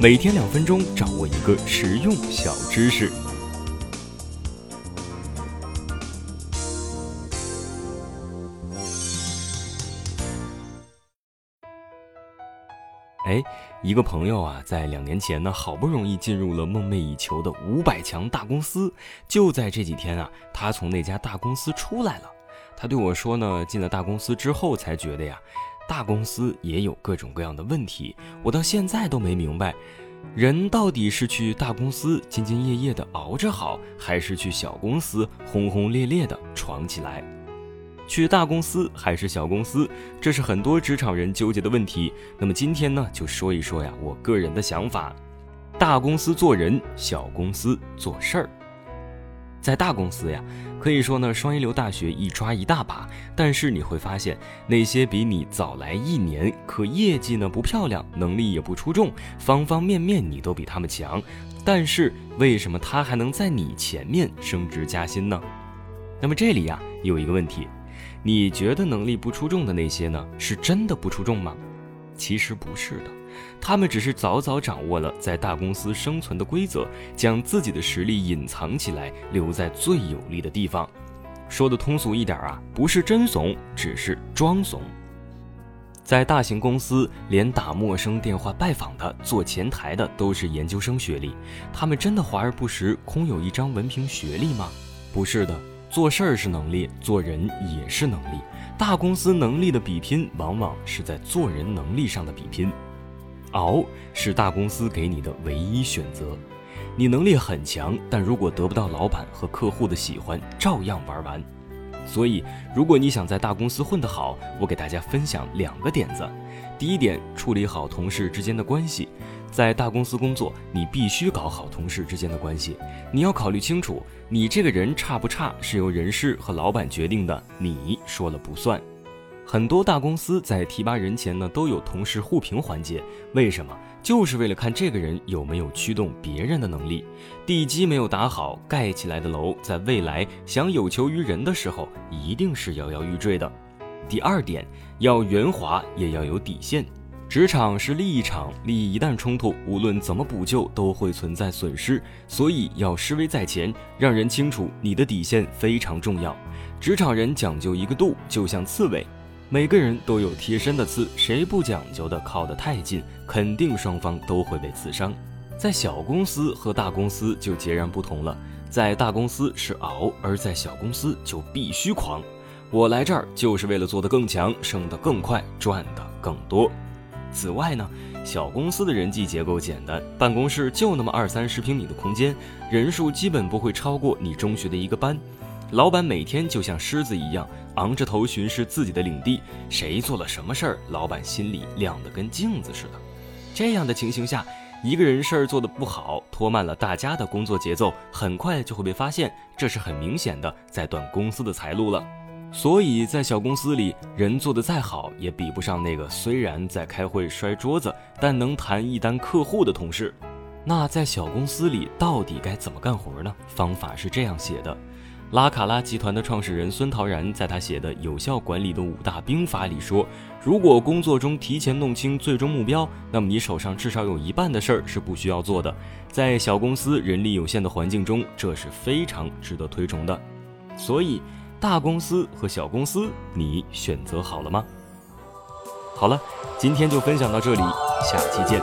每天两分钟，掌握一个实用小知识。哎，一个朋友啊，在两年前呢，好不容易进入了梦寐以求的五百强大公司。就在这几天啊，他从那家大公司出来了。他对我说呢，进了大公司之后才觉得呀。大公司也有各种各样的问题，我到现在都没明白，人到底是去大公司兢兢业业的熬着好，还是去小公司轰轰烈烈的闯起来？去大公司还是小公司，这是很多职场人纠结的问题。那么今天呢，就说一说呀，我个人的想法：大公司做人，小公司做事儿。在大公司呀，可以说呢，双一流大学一抓一大把。但是你会发现，那些比你早来一年，可业绩呢不漂亮，能力也不出众，方方面面你都比他们强。但是为什么他还能在你前面升职加薪呢？那么这里呀有一个问题，你觉得能力不出众的那些呢，是真的不出众吗？其实不是的。他们只是早早掌握了在大公司生存的规则，将自己的实力隐藏起来，留在最有利的地方。说的通俗一点啊，不是真怂，只是装怂。在大型公司，连打陌生电话拜访的、做前台的都是研究生学历，他们真的华而不实，空有一张文凭学历吗？不是的，做事儿是能力，做人也是能力。大公司能力的比拼，往往是在做人能力上的比拼。熬是大公司给你的唯一选择，你能力很强，但如果得不到老板和客户的喜欢，照样玩完。所以，如果你想在大公司混得好，我给大家分享两个点子。第一点，处理好同事之间的关系。在大公司工作，你必须搞好同事之间的关系。你要考虑清楚，你这个人差不差是由人事和老板决定的，你说了不算。很多大公司在提拔人前呢，都有同事互评环节，为什么？就是为了看这个人有没有驱动别人的能力。地基没有打好，盖起来的楼，在未来想有求于人的时候，一定是摇摇欲坠的。第二点，要圆滑，也要有底线。职场是利益场，利益一旦冲突，无论怎么补救，都会存在损失。所以要示威在前，让人清楚你的底线非常重要。职场人讲究一个度，就像刺猬。每个人都有贴身的刺，谁不讲究的靠得太近，肯定双方都会被刺伤。在小公司和大公司就截然不同了，在大公司是熬，而在小公司就必须狂。我来这儿就是为了做得更强，升得更快，赚得更多。此外呢，小公司的人际结构简单，办公室就那么二三十平米的空间，人数基本不会超过你中学的一个班。老板每天就像狮子一样，昂着头巡视自己的领地，谁做了什么事儿，老板心里亮得跟镜子似的。这样的情形下，一个人事儿做得不好，拖慢了大家的工作节奏，很快就会被发现，这是很明显的在断公司的财路了。所以在小公司里，人做得再好，也比不上那个虽然在开会摔桌子，但能谈一单客户的同事。那在小公司里到底该怎么干活呢？方法是这样写的。拉卡拉集团的创始人孙陶然在他写的《有效管理的五大兵法》里说：“如果工作中提前弄清最终目标，那么你手上至少有一半的事儿是不需要做的。在小公司人力有限的环境中，这是非常值得推崇的。所以，大公司和小公司，你选择好了吗？好了，今天就分享到这里，下期见。